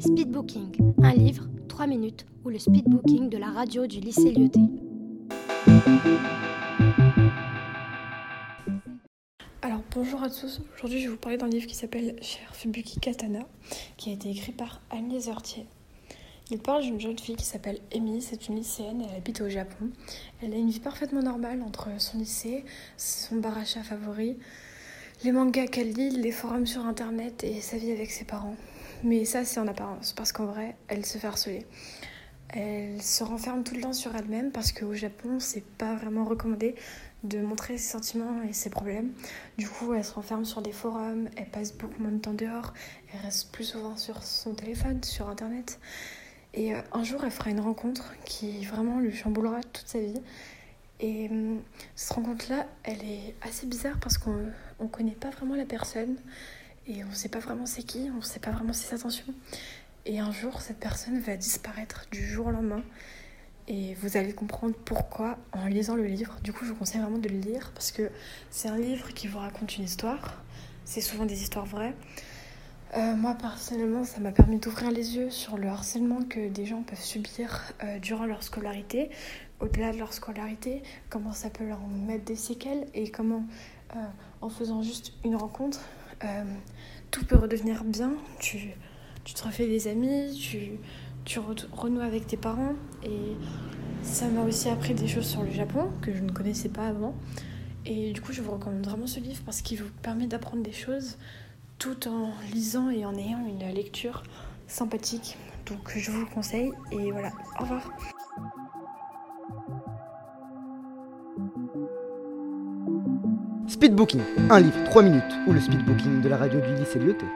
Speedbooking, un livre, 3 minutes, ou le speedbooking de la radio du lycée Lyoté. Alors bonjour à tous, aujourd'hui je vais vous parler d'un livre qui s'appelle Cher Fubuki Katana, qui a été écrit par Agnès Heurtier. Il parle d'une jeune fille qui s'appelle Amy, c'est une lycéenne, elle habite au Japon. Elle a une vie parfaitement normale entre son lycée, son bar à chat favori, les mangas qu'elle lit, les forums sur internet et sa vie avec ses parents. Mais ça, c'est en apparence, parce qu'en vrai, elle se fait harceler. Elle se renferme tout le temps sur elle-même parce qu'au Japon, c'est pas vraiment recommandé de montrer ses sentiments et ses problèmes. Du coup, elle se renferme sur des forums, elle passe beaucoup moins de temps dehors, elle reste plus souvent sur son téléphone, sur internet. Et euh, un jour, elle fera une rencontre qui vraiment lui chamboulera toute sa vie. Et euh, cette rencontre-là, elle est assez bizarre parce qu'on ne connaît pas vraiment la personne et on ne sait pas vraiment c'est qui, on ne sait pas vraiment ses intentions. Et un jour, cette personne va disparaître du jour au lendemain. Et vous allez comprendre pourquoi en lisant le livre. Du coup, je vous conseille vraiment de le lire parce que c'est un livre qui vous raconte une histoire. C'est souvent des histoires vraies. Euh, moi, personnellement, ça m'a permis d'ouvrir les yeux sur le harcèlement que des gens peuvent subir euh, durant leur scolarité, au-delà de leur scolarité, comment ça peut leur mettre des séquelles et comment, euh, en faisant juste une rencontre, tout peut redevenir bien. Tu, tu te refais des amis, tu, tu renoues avec tes parents et ça m'a aussi appris des choses sur le Japon que je ne connaissais pas avant. Et du coup, je vous recommande vraiment ce livre parce qu'il vous permet d'apprendre des choses tout en lisant et en ayant une lecture sympathique. Donc je vous le conseille et voilà, au revoir. Speedbooking, un livre 3 minutes ou le speedbooking de la radio du lycée Lyoté.